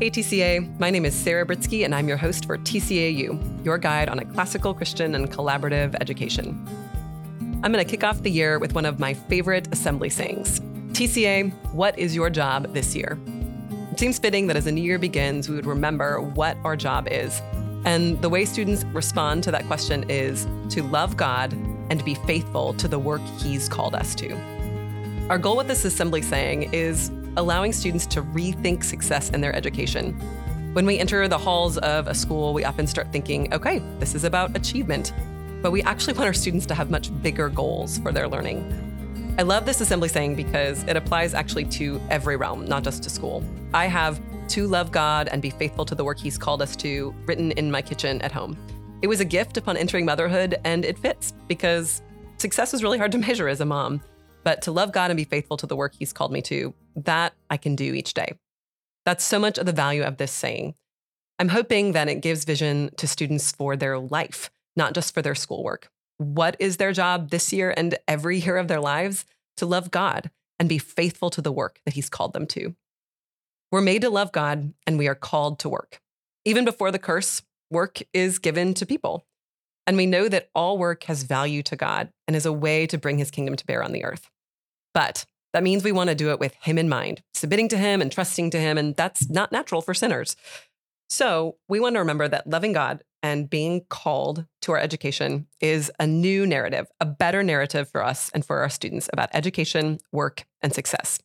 Hey TCA, my name is Sarah Britsky and I'm your host for TCAU, your guide on a classical Christian and collaborative education. I'm going to kick off the year with one of my favorite assembly sayings. TCA, what is your job this year? It seems fitting that as a new year begins, we would remember what our job is. And the way students respond to that question is to love God and be faithful to the work He's called us to. Our goal with this assembly saying is allowing students to rethink success in their education. When we enter the halls of a school, we often start thinking, okay, this is about achievement. But we actually want our students to have much bigger goals for their learning. I love this assembly saying because it applies actually to every realm, not just to school. I have to love God and be faithful to the work He's called us to written in my kitchen at home. It was a gift upon entering motherhood, and it fits because success is really hard to measure as a mom. But to love God and be faithful to the work He's called me to, that I can do each day. That's so much of the value of this saying. I'm hoping that it gives vision to students for their life, not just for their schoolwork. What is their job this year and every year of their lives? To love God and be faithful to the work that He's called them to. We're made to love God and we are called to work. Even before the curse, work is given to people. And we know that all work has value to God and is a way to bring His kingdom to bear on the earth. But that means we want to do it with Him in mind, submitting to Him and trusting to Him. And that's not natural for sinners. So we want to remember that loving God and being called to our education is a new narrative, a better narrative for us and for our students about education, work, and success.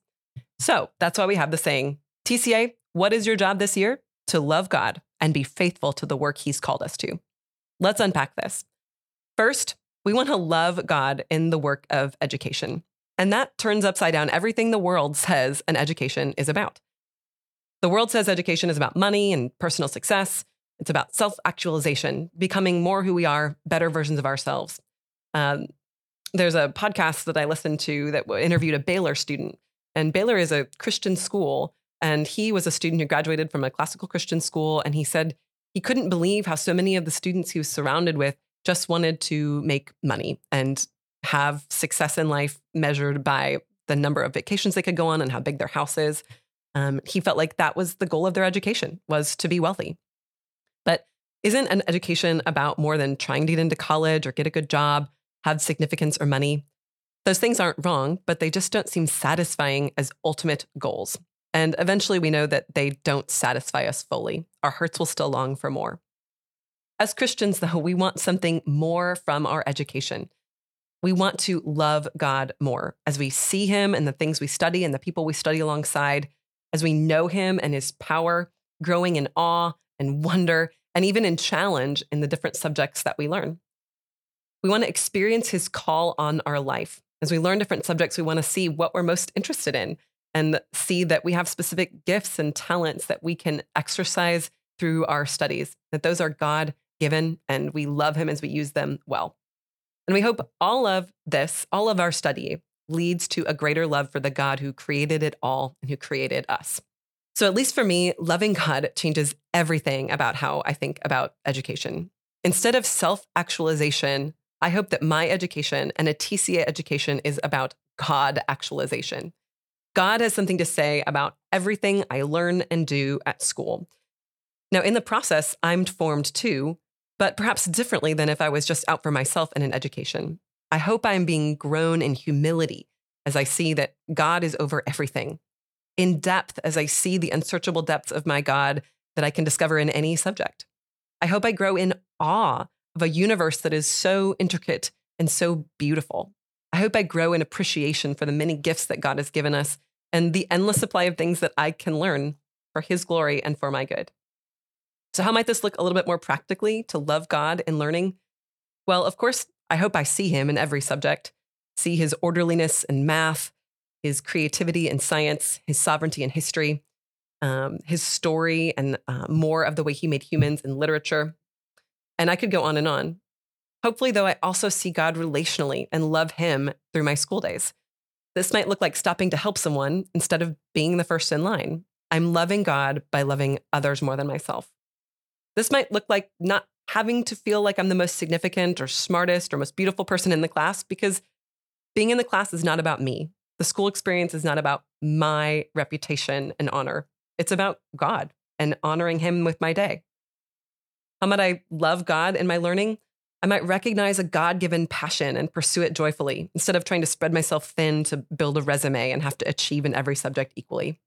So that's why we have the saying TCA, what is your job this year? To love God and be faithful to the work He's called us to. Let's unpack this. First, we want to love God in the work of education. And that turns upside down everything the world says an education is about. The world says education is about money and personal success. It's about self actualization, becoming more who we are, better versions of ourselves. Um, there's a podcast that I listened to that interviewed a Baylor student. And Baylor is a Christian school. And he was a student who graduated from a classical Christian school. And he said he couldn't believe how so many of the students he was surrounded with just wanted to make money and have success in life measured by the number of vacations they could go on and how big their house is. Um, he felt like that was the goal of their education was to be wealthy. But isn't an education about more than trying to get into college or get a good job, have significance or money? Those things aren't wrong, but they just don't seem satisfying as ultimate goals. And eventually we know that they don't satisfy us fully. Our hearts will still long for more. As Christians, though, we want something more from our education. We want to love God more as we see him and the things we study and the people we study alongside, as we know him and his power, growing in awe and wonder, and even in challenge in the different subjects that we learn. We want to experience his call on our life. As we learn different subjects, we want to see what we're most interested in and see that we have specific gifts and talents that we can exercise through our studies, that those are God given and we love him as we use them well. And we hope all of this, all of our study, leads to a greater love for the God who created it all and who created us. So, at least for me, loving God changes everything about how I think about education. Instead of self actualization, I hope that my education and a TCA education is about God actualization. God has something to say about everything I learn and do at school. Now, in the process, I'm formed too but perhaps differently than if I was just out for myself in an education. I hope I'm being grown in humility as I see that God is over everything, in depth as I see the unsearchable depths of my God that I can discover in any subject. I hope I grow in awe of a universe that is so intricate and so beautiful. I hope I grow in appreciation for the many gifts that God has given us and the endless supply of things that I can learn for His glory and for my good. So, how might this look a little bit more practically to love God in learning? Well, of course, I hope I see him in every subject, see his orderliness in math, his creativity in science, his sovereignty in history, um, his story, and uh, more of the way he made humans in literature. And I could go on and on. Hopefully, though, I also see God relationally and love him through my school days. This might look like stopping to help someone instead of being the first in line. I'm loving God by loving others more than myself. This might look like not having to feel like I'm the most significant or smartest or most beautiful person in the class because being in the class is not about me. The school experience is not about my reputation and honor. It's about God and honoring Him with my day? How might I love God in my learning? I might recognize a God given passion and pursue it joyfully instead of trying to spread myself thin to build a resume and have to achieve in every subject equally.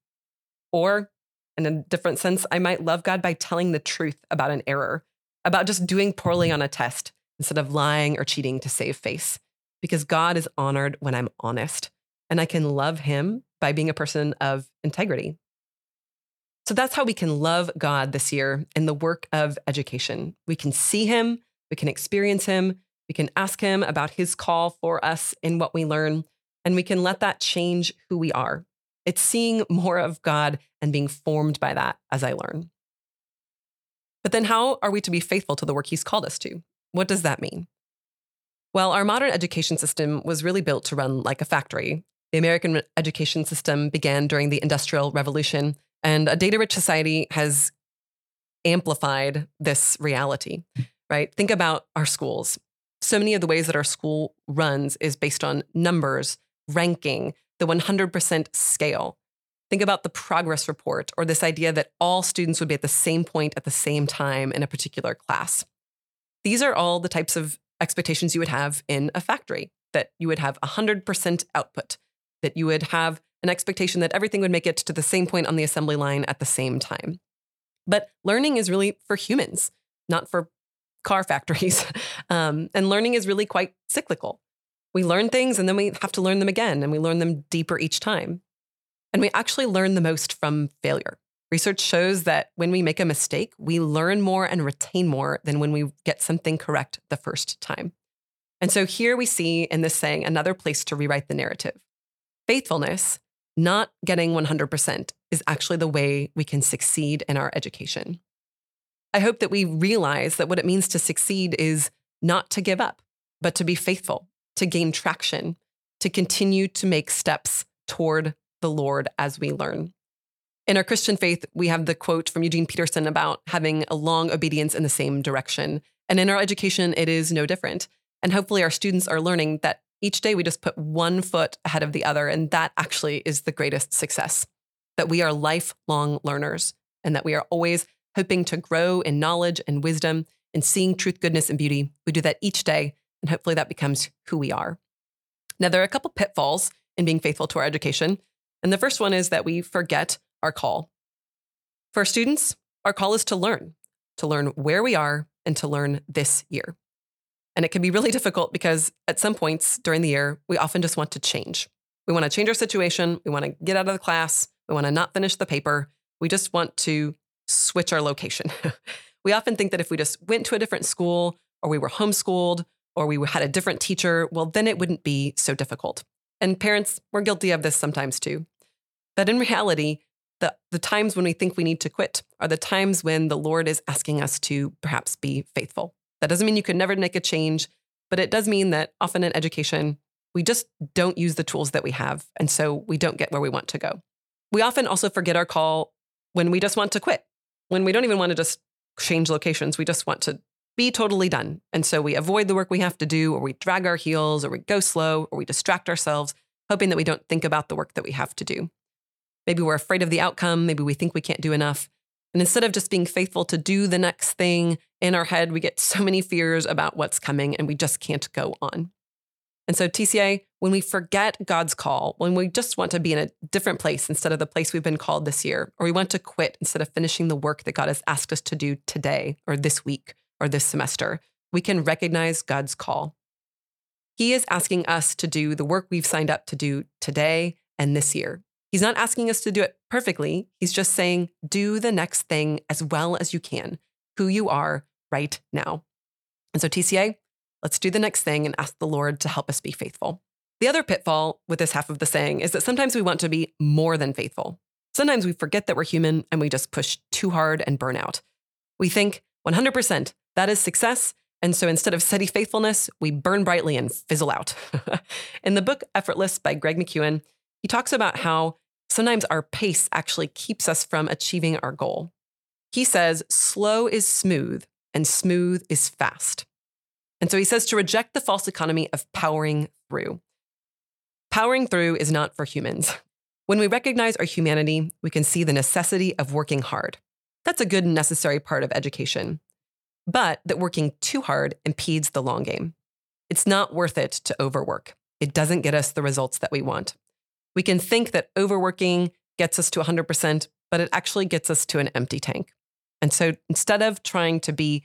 Or, in a different sense, I might love God by telling the truth about an error, about just doing poorly on a test instead of lying or cheating to save face, because God is honored when I'm honest, and I can love Him by being a person of integrity. So that's how we can love God this year in the work of education. We can see Him we can experience Him. We can ask Him about His call for us in what we learn, and we can let that change who we are. It's seeing more of God and being formed by that as I learn. But then, how are we to be faithful to the work He's called us to? What does that mean? Well, our modern education system was really built to run like a factory. The American education system began during the Industrial Revolution, and a data rich society has amplified this reality right? Think about our schools. So many of the ways that our school runs is based on numbers, ranking, the 100% scale. Think about the progress report or this idea that all students would be at the same point at the same time in a particular class. These are all the types of expectations you would have in a factory that you would have 100% output, that you would have an expectation that everything would make it to the same point on the assembly line at the same time. But learning is really for humans, not for car factories. Um, and learning is really quite cyclical. We learn things and then we have to learn them again, and we learn them deeper each time. And we actually learn the most from failure. Research shows that when we make a mistake, we learn more and retain more than when we get something correct the first time. And so here we see in this saying another place to rewrite the narrative. Faithfulness, not getting 100%, is actually the way we can succeed in our education. I hope that we realize that what it means to succeed is not to give up, but to be faithful, to gain traction, to continue to make steps toward the Lord as we learn. In our Christian faith, we have the quote from Eugene Peterson about having a long obedience in the same direction. And in our education, it is no different. And hopefully, our students are learning that each day we just put one foot ahead of the other. And that actually is the greatest success that we are lifelong learners and that we are always hoping to grow in knowledge and wisdom and seeing truth, goodness, and beauty. We do that each day, and hopefully that becomes who we are. Now, there are a couple pitfalls in being faithful to our education. And the first one is that we forget our call. For students, our call is to learn, to learn where we are and to learn this year. And it can be really difficult because at some points during the year, we often just want to change. We want to change our situation. We want to get out of the class. We want to not finish the paper. We just want to switch our location. we often think that if we just went to a different school or we were homeschooled or we had a different teacher, well, then it wouldn't be so difficult. And parents, we're guilty of this sometimes too. But in reality, the, the times when we think we need to quit are the times when the Lord is asking us to perhaps be faithful. That doesn't mean you can never make a change, but it does mean that often in education, we just don't use the tools that we have. And so we don't get where we want to go. We often also forget our call when we just want to quit when we don't even want to just change locations, we just want to be totally done. And so we avoid the work we have to do, or we drag our heels, or we go slow, or we distract ourselves, hoping that we don't think about the work that we have to do. Maybe we're afraid of the outcome. Maybe we think we can't do enough. And instead of just being faithful to do the next thing in our head, we get so many fears about what's coming and we just can't go on. And so, TCA, when we forget God's call, when we just want to be in a different place instead of the place we've been called this year, or we want to quit instead of finishing the work that God has asked us to do today or this week or this semester, we can recognize God's call. He is asking us to do the work we've signed up to do today and this year. He's not asking us to do it perfectly. He's just saying, do the next thing as well as you can, who you are right now. And so, TCA, Let's do the next thing and ask the Lord to help us be faithful. The other pitfall with this half of the saying is that sometimes we want to be more than faithful. Sometimes we forget that we're human and we just push too hard and burn out. We think 100% that is success. And so instead of steady faithfulness, we burn brightly and fizzle out. In the book Effortless by Greg McKeown, he talks about how sometimes our pace actually keeps us from achieving our goal. He says, slow is smooth and smooth is fast. And so he says to reject the false economy of powering through. Powering through is not for humans. When we recognize our humanity, we can see the necessity of working hard. That's a good and necessary part of education. But that working too hard impedes the long game. It's not worth it to overwork. It doesn't get us the results that we want. We can think that overworking gets us to 100%, but it actually gets us to an empty tank. And so instead of trying to be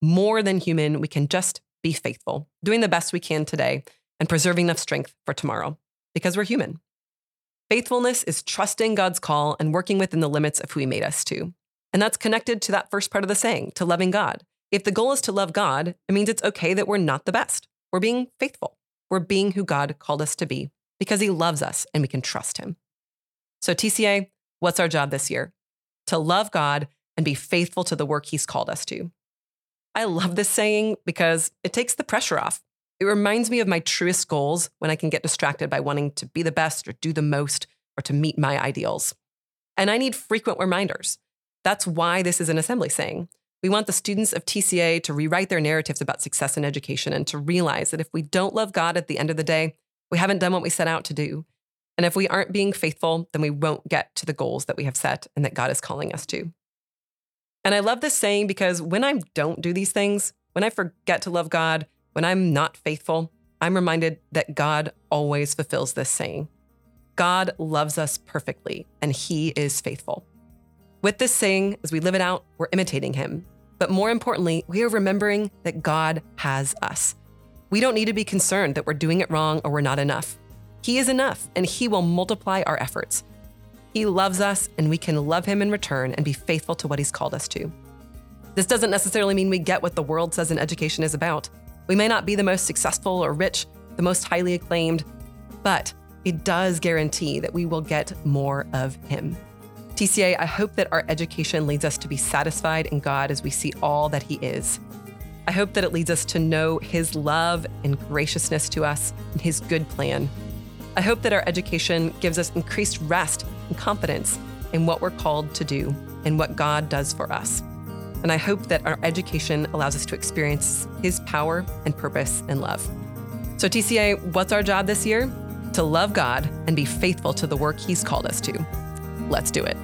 more than human, we can just be faithful, doing the best we can today and preserving enough strength for tomorrow because we're human. Faithfulness is trusting God's call and working within the limits of who He made us to. And that's connected to that first part of the saying, to loving God. If the goal is to love God, it means it's okay that we're not the best. We're being faithful. We're being who God called us to be because He loves us and we can trust Him. So, TCA, what's our job this year? To love God and be faithful to the work He's called us to. I love this saying because it takes the pressure off. It reminds me of my truest goals when I can get distracted by wanting to be the best or do the most or to meet my ideals. And I need frequent reminders. That's why this is an assembly saying. We want the students of TCA to rewrite their narratives about success in education and to realize that if we don't love God at the end of the day, we haven't done what we set out to do. And if we aren't being faithful, then we won't get to the goals that we have set and that God is calling us to. And I love this saying because when I don't do these things, when I forget to love God, when I'm not faithful, I'm reminded that God always fulfills this saying. God loves us perfectly, and He is faithful. With this saying, as we live it out, we're imitating Him. But more importantly, we are remembering that God has us. We don't need to be concerned that we're doing it wrong or we're not enough. He is enough, and He will multiply our efforts. He loves us, and we can love Him in return and be faithful to what He's called us to. This doesn't necessarily mean we get what the world says an education is about. We may not be the most successful or rich, the most highly acclaimed, but it does guarantee that we will get more of Him. TCA, I hope that our education leads us to be satisfied in God as we see all that He is. I hope that it leads us to know His love and graciousness to us and His good plan. I hope that our education gives us increased rest and confidence in what we're called to do and what God does for us. And I hope that our education allows us to experience His power and purpose and love. So, TCA, what's our job this year? To love God and be faithful to the work He's called us to. Let's do it.